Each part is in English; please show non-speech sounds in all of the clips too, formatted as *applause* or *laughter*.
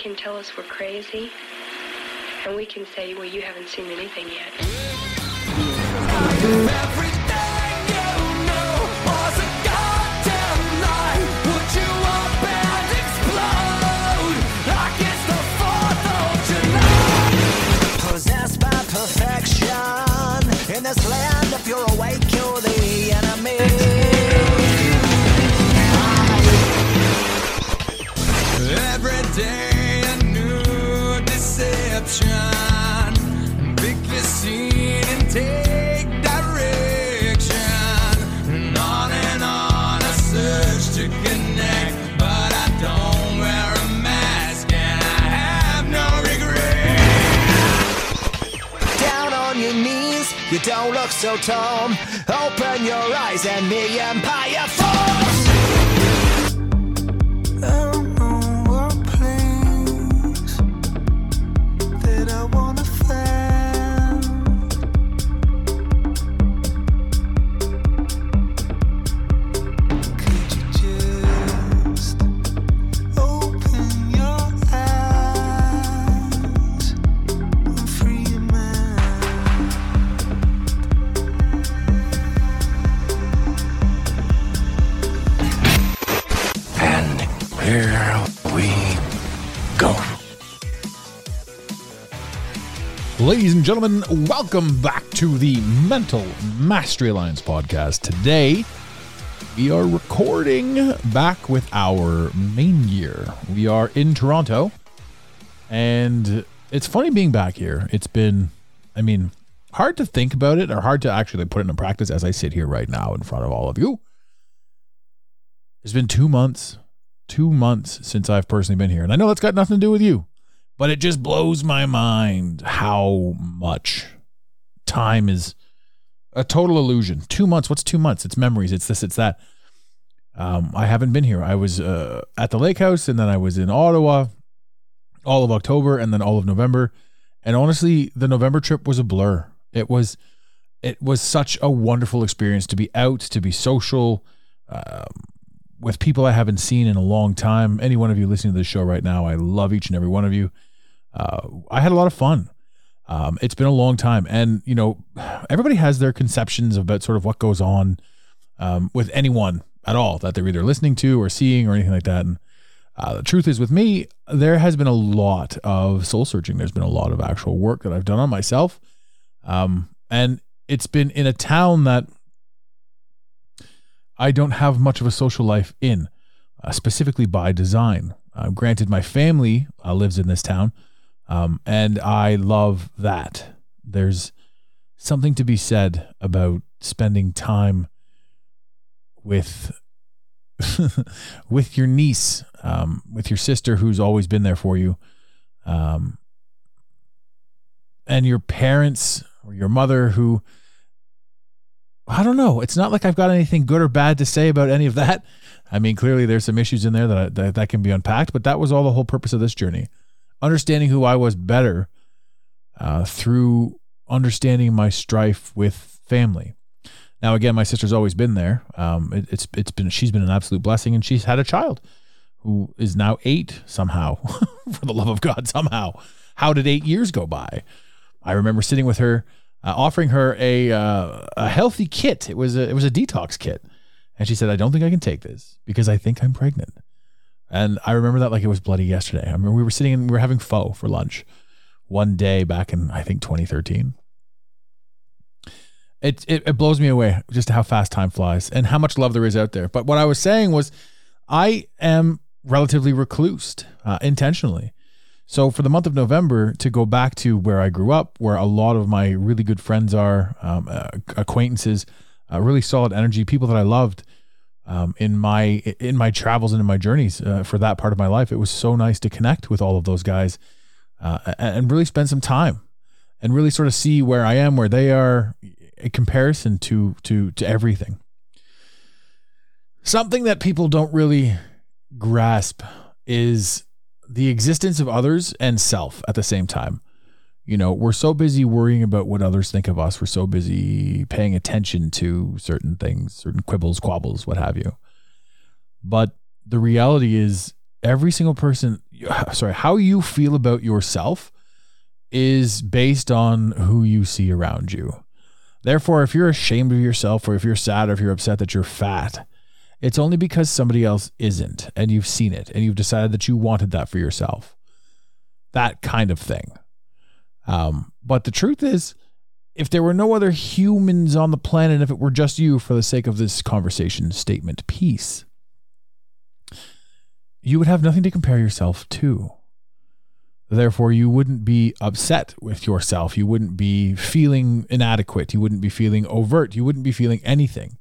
Can tell us we're crazy and we can say well you haven't seen anything yet don't look so tall. Open your eyes and the empire falls. Ladies and gentlemen, welcome back to the Mental Mastery Alliance podcast. Today, we are recording back with our main year. We are in Toronto, and it's funny being back here. It's been, I mean, hard to think about it or hard to actually put it into practice as I sit here right now in front of all of you. It's been two months, two months since I've personally been here. And I know that's got nothing to do with you, but it just blows my mind how much time is a total illusion. Two months. What's two months? It's memories. It's this, it's that. Um, I haven't been here. I was uh, at the lake house and then I was in Ottawa all of October and then all of November. And honestly, the November trip was a blur. It was, it was such a wonderful experience to be out, to be social, um, with people I haven't seen in a long time. Any one of you listening to this show right now, I love each and every one of you. Uh, I had a lot of fun. Um, it's been a long time, and you know, everybody has their conceptions about sort of what goes on um, with anyone at all that they're either listening to or seeing or anything like that. And uh, the truth is, with me, there has been a lot of soul searching. There's been a lot of actual work that I've done on myself, um, and it's been in a town that I don't have much of a social life in, uh, specifically by design. Uh, granted, my family uh, lives in this town, um, and I love that. There's something to be said about spending time with *laughs* with your niece, um, with your sister who's always been there for you, um, and your parents or your mother who I don't know. It's not like I've got anything good or bad to say about any of that. I mean, clearly there's some issues in there that, I, that that can be unpacked, but that was all the whole purpose of this journey. Understanding who I was better uh, through understanding my strife with family. Now, again, my sister's always been there. Um, it, it's it's been she's been an absolute blessing, and she's had a child who is now eight somehow. *laughs* For the love of God, somehow. How did eight years go by? I remember sitting with her uh, offering her a uh, a healthy kit. It was a, it was a detox kit, and she said, "I don't think I can take this because I think I'm pregnant." And I remember that like it was bloody yesterday. I mean, we were sitting and we were having pho for lunch one day back in I think 2013. It, it it blows me away just how fast time flies and how much love there is out there. But what I was saying was, I am relatively reclused uh, intentionally. So for the month of November, to go back to where I grew up, where a lot of my really good friends are, um, uh, acquaintances, uh, really solid energy, people that I loved um, in my in my travels and in my journeys uh, for that part of my life, it was so nice to connect with all of those guys uh, and really spend some time and really sort of see where I am, where they are, in comparison to to to everything. Something that people don't really grasp is the existence of others and self at the same time. You know, we're so busy worrying about what others think of us. We're so busy paying attention to certain things, certain quibbles, quabbles, what have you. But the reality is, every single person, *sighs* sorry, how you feel about yourself is based on who you see around you. Therefore, if you're ashamed of yourself or if you're sad or if you're upset that you're fat, it's only because somebody else isn't and you've seen it and you've decided that you wanted that for yourself. That kind of thing. Um, but the truth is, if there were no other humans on the planet, if it were just you for the sake of this conversation statement piece, you would have nothing to compare yourself to. Therefore, you wouldn't be upset with yourself. You wouldn't be feeling inadequate. You wouldn't be feeling overt. You wouldn't be feeling anything.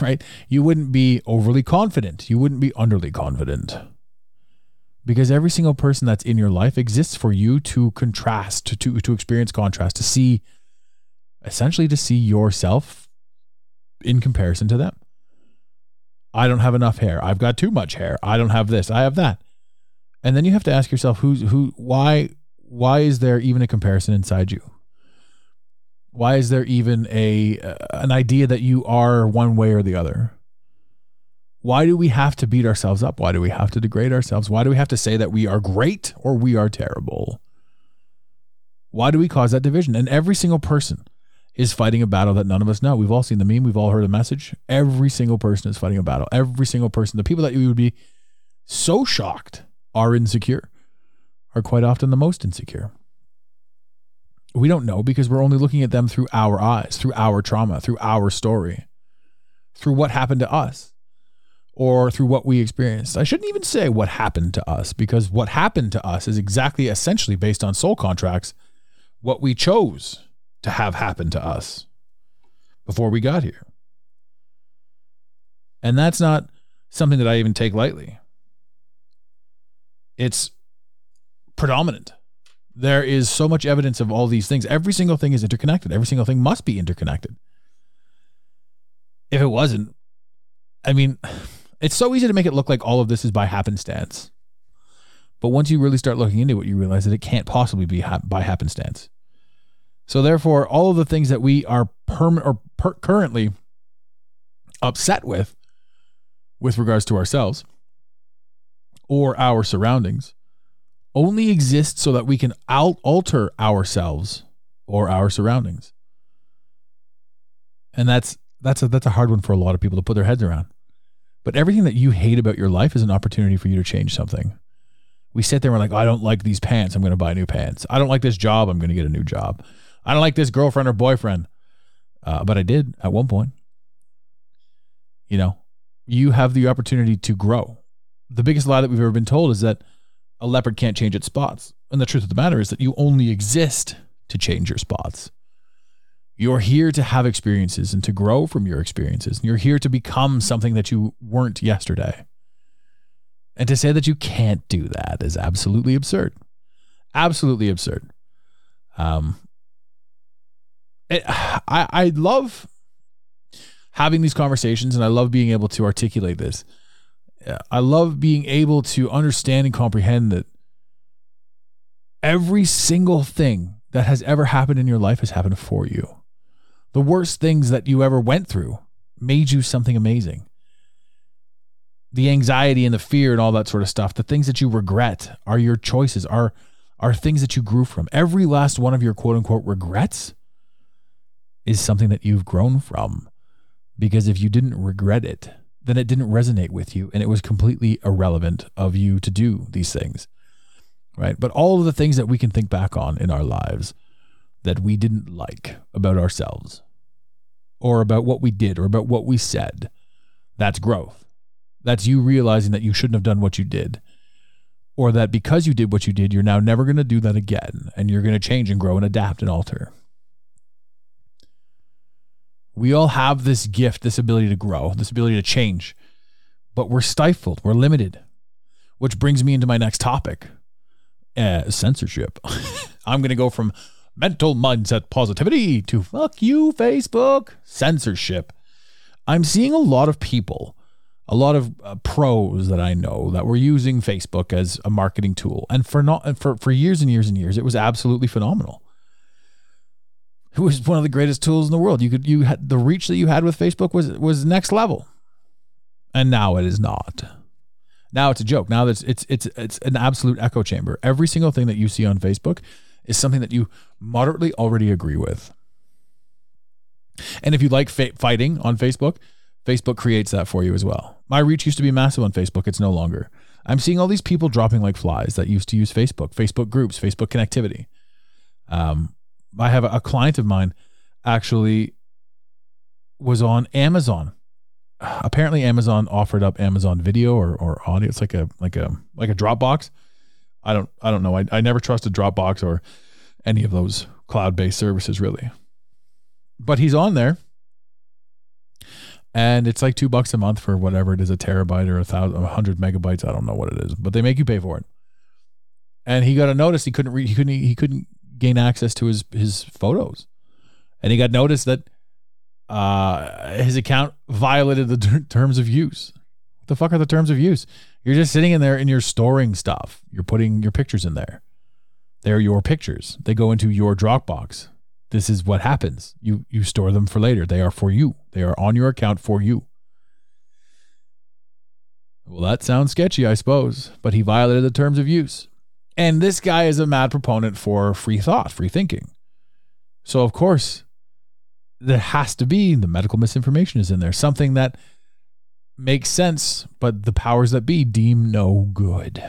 Right? You wouldn't be overly confident. You wouldn't be underly confident. Because every single person that's in your life exists for you to contrast, to, to, experience contrast, to see, essentially, to see yourself in comparison to them. I don't have enough hair. I've got too much hair. I don't have this. I have that. And then you have to ask yourself who's who why why is there even a comparison inside you? Why is there even a uh, an idea that you are one way or the other? Why do we have to beat ourselves up? Why do we have to degrade ourselves? Why do we have to say that we are great or we are terrible? Why do we cause that division? And every single person is fighting a battle that none of us know. We've all seen the meme, we've all heard the message. Every single person is fighting a battle. Every single person, the people that you would be so shocked are insecure, are quite often the most insecure. We don't know because we're only looking at them through our eyes, through our trauma, through our story, through what happened to us, or through what we experienced. I shouldn't even say what happened to us because what happened to us is exactly essentially based on soul contracts, what we chose to have happen to us before we got here. And that's not something that I even take lightly. It's predominant. There is so much evidence of all these things. Every single thing is interconnected. Every single thing must be interconnected. If it wasn't, I mean, it's so easy to make it look like all of this is by happenstance. But once you really start looking into it, you realize that it can't possibly be ha- by happenstance. So therefore, all of the things that we are perm or per- currently upset with, with regards to ourselves or our surroundings, only exist so that we can al- alter ourselves or our surroundings. And that's that's a, that's a hard one for a lot of people to put their heads around. But everything that you hate about your life is an opportunity for you to change something. We sit there and we're like, I don't like these pants. I'm going to buy new pants. I don't like this job. I'm going to get a new job. I don't like this girlfriend or boyfriend. Uh, but I did at one point. You know, you have the opportunity to grow. The biggest lie that we've ever been told is that a leopard can't change its spots. And the truth of the matter is that you only exist to change your spots. You're here to have experiences and to grow from your experiences. And you're here to become something that you weren't yesterday. And to say that you can't do that is absolutely absurd. Absolutely absurd. Um, it, I I love having these conversations, and I love being able to articulate this. I love being able to understand and comprehend that every single thing that has ever happened in your life has happened for you. The worst things that you ever went through made you something amazing. The anxiety and the fear and all that sort of stuff, the things that you regret are your choices, are are things that you grew from. Every last one of your quote unquote regrets is something that you've grown from. Because if you didn't regret it, then it didn't resonate with you and it was completely irrelevant of you to do these things. Right. But all of the things that we can think back on in our lives that we didn't like about ourselves or about what we did or about what we said, that's growth. That's you realizing that you shouldn't have done what you did. Or that because you did what you did, you're now never going to do that again and you're going to change and grow and adapt and alter. We all have this gift, this ability to grow, this ability to change, but we're stifled, we're limited. Which brings me into my next topic. uh, censorship. *laughs* I'm going to go from mental mindset positivity to fuck you, Facebook censorship. I'm seeing a lot of people, a lot of uh, pros that I know that were using Facebook as a marketing tool, and for not for for years and years and years, it was absolutely phenomenal. It was one of the greatest tools in the world. You could you had the reach that you had with Facebook was was next level, and now it is not. Now it's a joke. Now it's it's it's it's an absolute echo chamber. Every single thing that you see on Facebook is something that you moderately already agree with. And if you like fa- fighting on Facebook, Facebook creates that for you as well. My reach used to be massive on Facebook. It's no longer. I'm seeing all these people dropping like flies that used to use Facebook, Facebook groups, Facebook connectivity. Um, I have a, a client of mine actually was on Amazon. Apparently, Amazon offered up Amazon Video or, or audio. It's like a like a like a Dropbox. I don't I don't know. I, I never trusted Dropbox or any of those cloud based services really. But he's on there, and it's like two bucks a month for whatever it is a terabyte or a thousand, a hundred megabytes. I don't know what it is, but they make you pay for it. And he got a notice he couldn't read. He couldn't he couldn't gain access to his his photos, and he got notice that uh, his account violated the ter- terms of use. What the fuck are the terms of use? You're just sitting in there and you're storing stuff. You're putting your pictures in there. They're your pictures. They go into your Dropbox. This is what happens. You you store them for later. They are for you. They are on your account for you. Well, that sounds sketchy, I suppose, but he violated the terms of use. And this guy is a mad proponent for free thought, free thinking. So, of course, there has to be the medical misinformation is in there, something that makes sense, but the powers that be deem no good.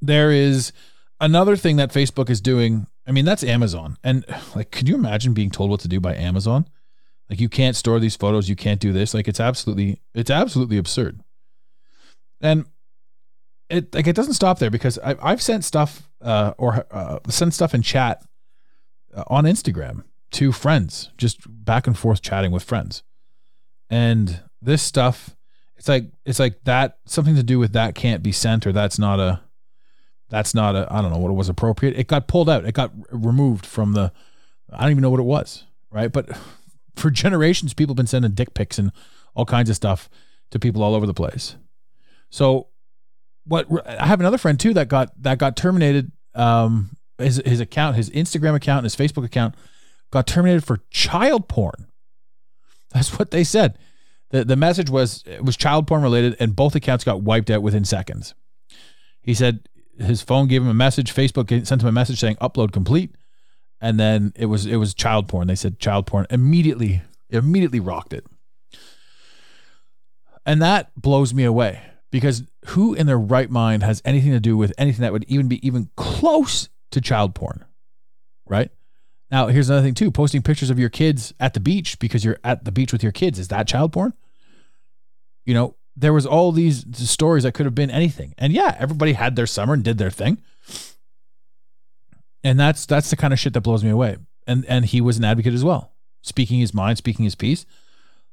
There is another thing that Facebook is doing. I mean, that's Amazon. And like, could you imagine being told what to do by Amazon? Like, you can't store these photos, you can't do this. Like, it's absolutely, it's absolutely absurd. And it like it doesn't stop there because I, I've sent stuff uh, or uh, sent stuff in chat uh, on Instagram to friends, just back and forth chatting with friends, and this stuff, it's like it's like that something to do with that can't be sent or that's not a that's not a I don't know what it was appropriate. It got pulled out. It got removed from the I don't even know what it was, right? But *laughs* for generations, people have been sending dick pics and all kinds of stuff to people all over the place. So what I have another friend too that got that got terminated. Um, his his account, his Instagram account, and his Facebook account got terminated for child porn. That's what they said. the The message was it was child porn related, and both accounts got wiped out within seconds. He said his phone gave him a message. Facebook sent him a message saying upload complete, and then it was it was child porn. They said child porn immediately immediately rocked it, and that blows me away because who in their right mind has anything to do with anything that would even be even close to child porn right now here's another thing too. Posting pictures of your kids at the beach because you're at the beach with your kids is that child porn? You know there was all these stories that could have been anything. And yeah everybody had their summer and did their thing. And that's that's the kind of shit that blows me away. And and he was an advocate as well. Speaking his mind speaking his piece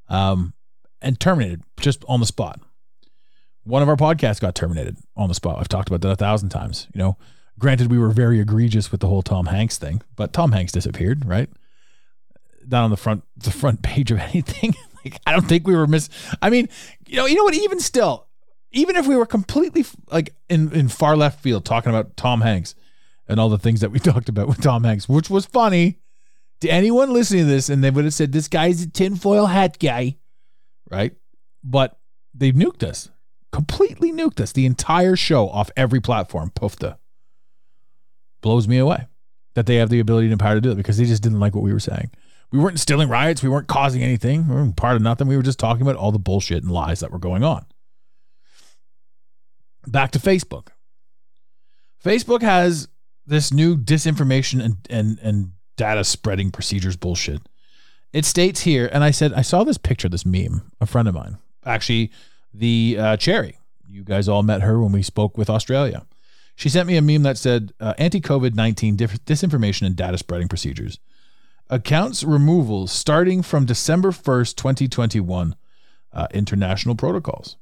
um and terminated just on the spot. One of our podcasts got terminated on the spot. I've talked about that a thousand times. You know, granted, we were very egregious with the whole Tom Hanks thing, but Tom Hanks disappeared, right? Not on the front the front page of *laughs* anything. like, I don't think we were miss. I mean, you know, you know what? Even still, even if we were completely like in in far left field talking about Tom Hanks and all the things that we *laughs* talked about with Tom Hanks, which was funny to anyone listening to this, and they would have said this guy's a tinfoil hat guy, right? But they've nuked us completely nuked us. The entire show off every platform. Poofta. Blows me away that they have the ability and power to do it because they just didn't like what we were saying. We weren't instilling riots. We weren't causing anything. We weren't part of nothing. We were just talking about all the bullshit and lies that were going on. Back to Facebook. Facebook has this new disinformation and, and, and data spreading procedures bullshit. It states here, and I said, I saw this picture, this meme, a friend of mine actually the uh, Cherry. You guys all met her when we spoke with Australia. She sent me a meme that said uh, anti COVID 19 disinformation and data spreading procedures. Accounts removals starting from December 1st, 2021. Uh, international protocols.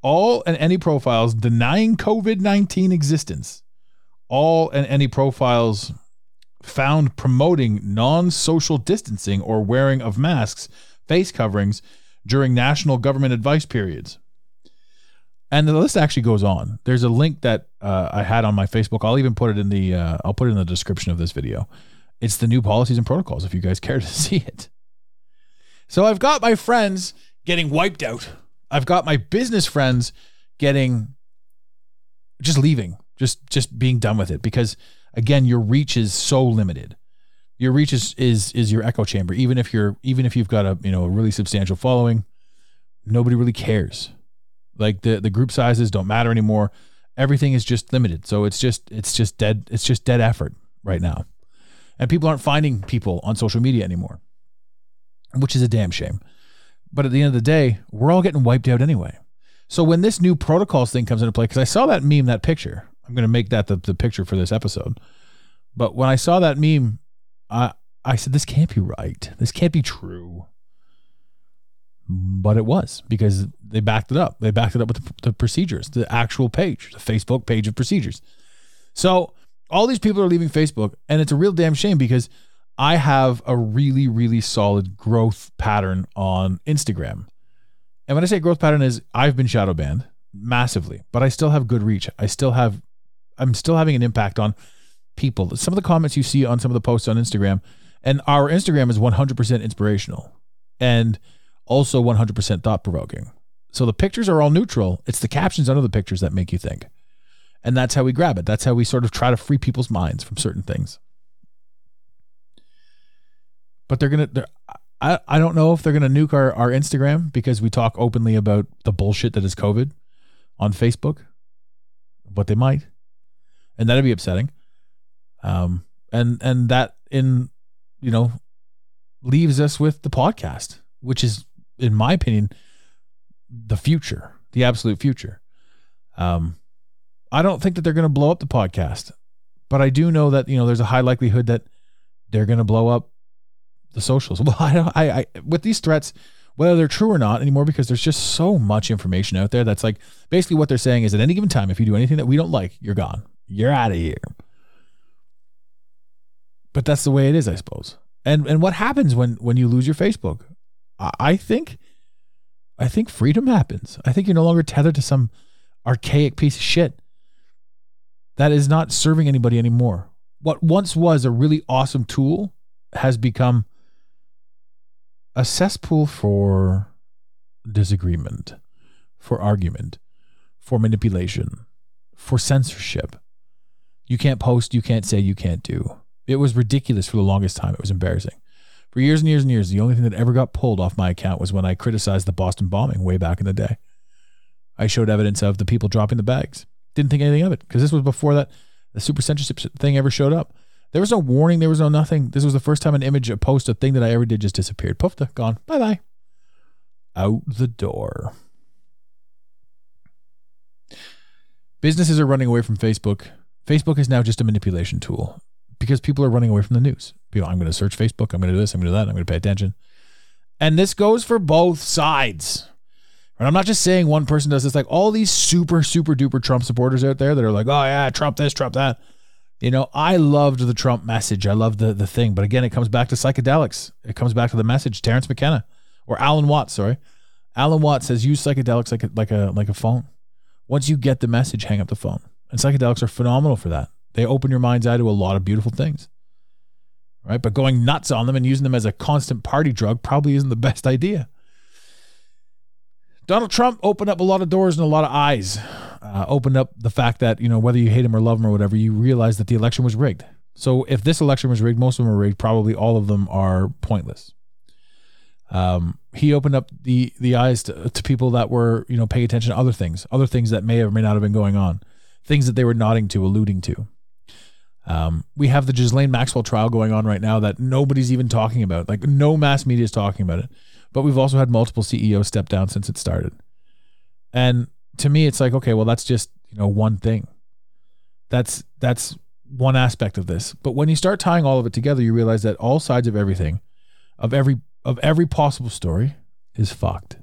all and any profiles denying COVID 19 existence, all and any profiles found promoting non social distancing or wearing of masks, face coverings during national government advice periods. And the list actually goes on. There's a link that uh, I had on my Facebook. I'll even put it in the uh, I'll put it in the description of this video. It's the new policies and protocols if you guys *laughs* care to see it. So I've got my friends getting wiped out. I've got my business friends getting just leaving, just just being done with it because again, your reach is so limited. Your reach is is is your echo chamber. Even if you're even if you've got a you know a really substantial following, nobody really cares. Like the the group sizes don't matter anymore. Everything is just limited. So it's just it's just dead it's just dead effort right now. And people aren't finding people on social media anymore. Which is a damn shame. But at the end of the day, we're all getting wiped out anyway. So when this new protocols thing comes into play, because I saw that meme, that picture, I'm going to make that the, the picture for this episode. But when I saw that meme, I I said, this can't be right. This can't be true. But it was because they backed it up. They backed it up with the, the procedures, the actual page, the Facebook page of procedures. So all these people are leaving Facebook, and it's a real damn shame because I have a really, really solid growth pattern on Instagram. And when I say growth pattern is I've been shadow banned massively, but I still have good reach. I still have I'm still having an impact on people. Some of the comments you see on some of the posts on Instagram, and our Instagram is 100% inspirational and also 100% thought provoking. So the pictures are all neutral. It's the captions under the pictures that make you think. And that's how we grab it. That's how we sort of try to free people's minds from certain things. But they're going to, I, I don't know if they're going to nuke our, our Instagram because we talk openly about the bullshit that is COVID on Facebook, but they might. And that'd be upsetting. Um, and, and that in, you know, leaves us with the podcast, which is, in my opinion, the future, the absolute future. Um, I don't think that they're going to blow up the podcast, but I do know that you know there's a high likelihood that they're going to blow up the socials. *laughs* Well, I don't. I, I with these threats, whether they're true or not anymore, because there's just so much information out there that's like basically what they're saying is at any given time, if you do anything that we don't like, you're gone. You're out of here. But that's the way it is, I suppose. And and what happens when when you lose your Facebook? I, think, I think freedom happens. I think you're no longer tethered to some archaic piece of shit that is not serving anybody anymore. What once was a really awesome tool has become a cesspool for disagreement, for argument, for manipulation, for censorship. You can't post, you can't say, you can't do. It was ridiculous for the longest time. It was embarrassing. For years and years and years, the only thing that ever got pulled off my account was when I criticized the Boston bombing way back in the day. I showed evidence of the people dropping the bags. Didn't think anything of it because this was before that the super censorship thing ever showed up. There was no warning. There was no nothing. This was the first time an image, a post, a thing that I ever did just disappeared. Poofed, gone. Bye bye. Out the door. Businesses are running away from Facebook. Facebook is now just a manipulation tool because people are running away from the news. People, I'm going to search Facebook. I'm going to do this. I'm going to do that. I'm going to pay attention. And this goes for both sides. And I'm not just saying one person does this, like all these super, super duper Trump supporters out there that are like, oh, yeah, Trump this, Trump that. You know, I loved the Trump message. I loved the, the thing. But again, it comes back to psychedelics. It comes back to the message. Terence McKenna or Alan Watts, sorry. Alan Watts says use psychedelics like a, like a like a phone. Once you get the message, hang up the phone. And psychedelics are phenomenal for that. They open your mind's eye to a lot of beautiful things. Right? But going nuts on them and using them as a constant party drug probably isn't the best idea. Donald Trump opened up a lot of doors and a lot of eyes. Uh, opened up the fact that, you know, whether you hate him or love him or whatever, you realize that the election was rigged. So if this election was rigged, most of them are rigged. Probably all of them are pointless. Um, he opened up the the eyes to, to people that were, you know, paying attention to other things, other things that may or may not have been going on, things that they were nodding to, alluding to. Um, we have the Ghislaine Maxwell trial going on right now that nobody's even talking about. Like no mass media is talking about it. But we've also had multiple CEOs step down since it started. And to me, it's like, okay, well, that's just, you know, one thing. That's that's one aspect of this. But when you start tying all of it together, you realize that all sides of everything, of every of every possible story, is fucked.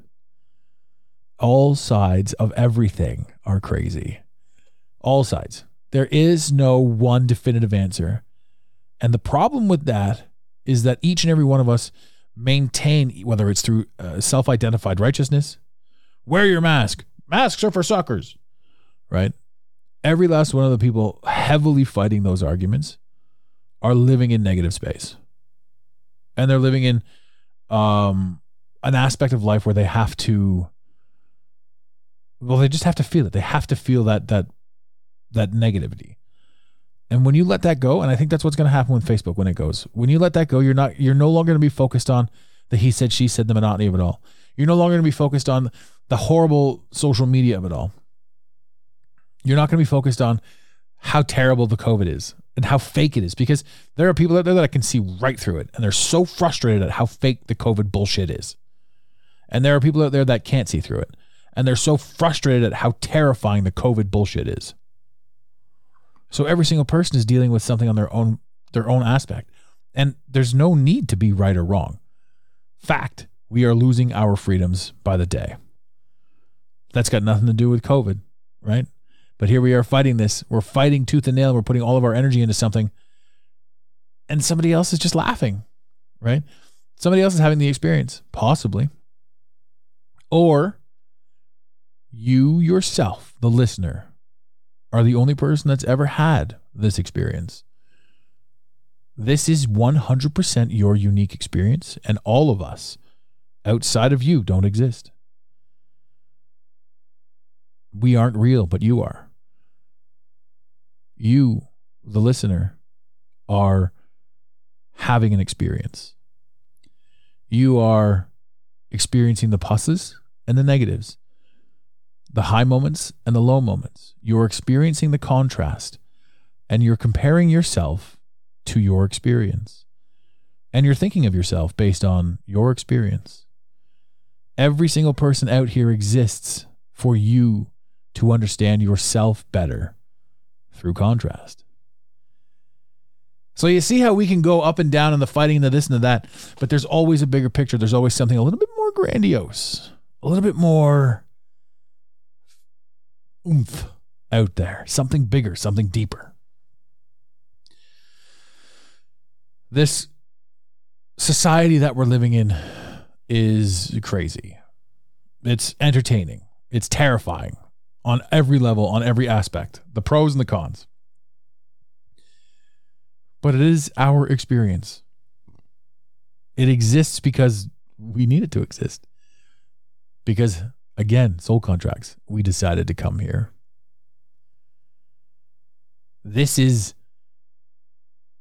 all sides of everything are crazy. All sides. There is no one definitive answer. And the problem with that is that each and every one of us maintain, whether it's through uh, self identified righteousness, wear your mask, masks are for suckers, right? Every last one of the people heavily fighting those arguments are living in negative space. And they're living in um, an aspect of life where they have to well they just have to feel it they have to feel that that that negativity. And when you let that go and i think that's what's going to happen with facebook when it goes when you let that go you're not you're no longer going to be focused on the he said she said the monotony of it all. You're no longer going to be focused on the horrible social media of it all. You're not going to be focused on how terrible the covid is and how fake it is because there are people out there that I can see right through it and they're so frustrated at how fake the covid bullshit is. And there are people out there that can't see through it and they're so frustrated at how terrifying the covid bullshit is so every single person is dealing with something on their own their own aspect. And there's no need to be right or wrong. Fact, we are losing our freedoms by the day. That's got nothing to do with COVID, right? But here we are fighting this. We're fighting tooth and nail. We're putting all of our energy into something. And somebody else is just laughing, right? Somebody else is having the experience, possibly. Or you yourself, the listener, are the only person that's ever had this experience. This is 100% your unique experience, and all of us outside of you don't exist. We aren't real, but you are. You, the listener, are having an experience. You are experiencing the pluses and the negatives the high moments and the low moments. You're experiencing the contrast and you're comparing yourself to your experience. And you're thinking of yourself based on your experience. Every single person out here exists for you to understand yourself better through contrast. So you see how we can go up and down in the fighting and the this and the that, but there's always a bigger picture. There's always something a little bit more grandiose, a little bit more oomph out there, something bigger, something deeper. This society that we're living in is crazy. It's entertaining. It's terrifying on every level, on every aspect, the pros and the cons. But it is our experience. It exists because we need it to exist. Because Again, soul contracts. We decided to come here. This is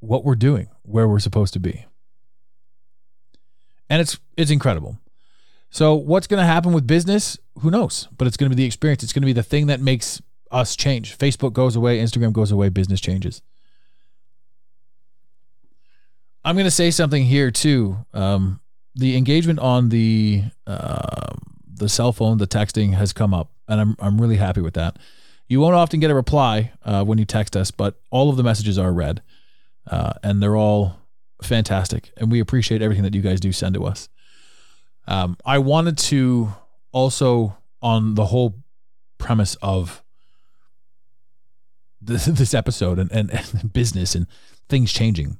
what we're doing, where we're supposed to be. And it's it's incredible. So what's going to happen with business? Who knows? But it's going to be the experience. It's going to be the thing that makes us change. Facebook goes away, Instagram goes away, business changes. I'm going to say something here too. Um, the engagement on the uh, the cell phone, the texting has come up, and I'm I'm really happy with that. You won't often get a reply uh, when you text us, but all of the messages are read, uh, and they're all fantastic, and we appreciate everything that you guys do send to us. Um, I wanted to also on the whole premise of *laughs* this, this episode and, and, and *laughs* business and things changing.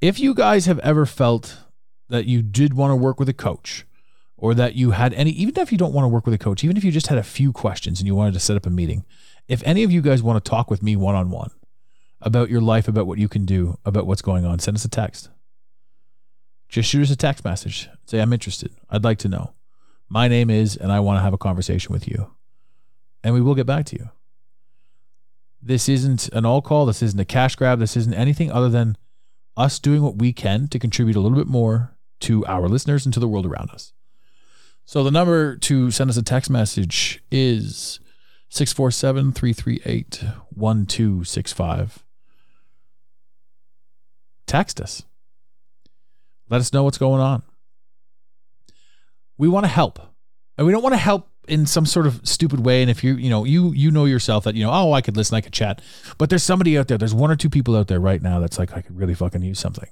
If you guys have ever felt that you did want to work with a coach or that you had any, even if you don't want to work with a coach, even if you just had a few questions and you wanted to set up a meeting, if any of you guys want to talk with me one on one about your life, about what you can do, about what's going on, send us a text. Just shoot us a text message. Say, I'm interested. I'd like to know. My name is, and I want to have a conversation with you. And we will get back to you. This isn't an all call. This isn't a cash grab. This isn't anything other than us doing what we can to contribute a little bit more to our listeners and to the world around us. So the number to send us a text message is 647 338 1265. Text us. Let us know what's going on. We want to help. And we don't want to help in some sort of stupid way. And if you, you know, you you know yourself that, you know, oh, I could listen, I could chat. But there's somebody out there, there's one or two people out there right now that's like, I could really fucking use something.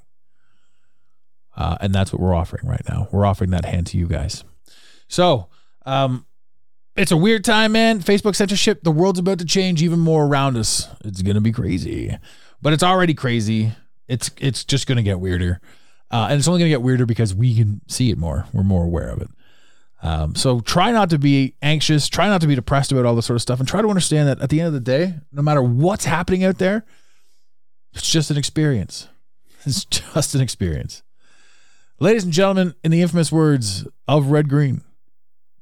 Uh, and that's what we're offering right now. We're offering that hand to you guys. So, um, It's a weird time, man. Facebook censorship, the world's about to change even more around us. It's going to be crazy. But it's already crazy. It's it's just going to get weirder. Uh, and it's only going to get weirder because we can see it more. We're more aware of it. Um, so try not to be anxious. Try not to be depressed about all this sort of stuff. And try to understand that at the end of the day, no matter what's happening out there, it's just an experience. *laughs* It's just an experience. Ladies and gentlemen, in the infamous words of Red Green,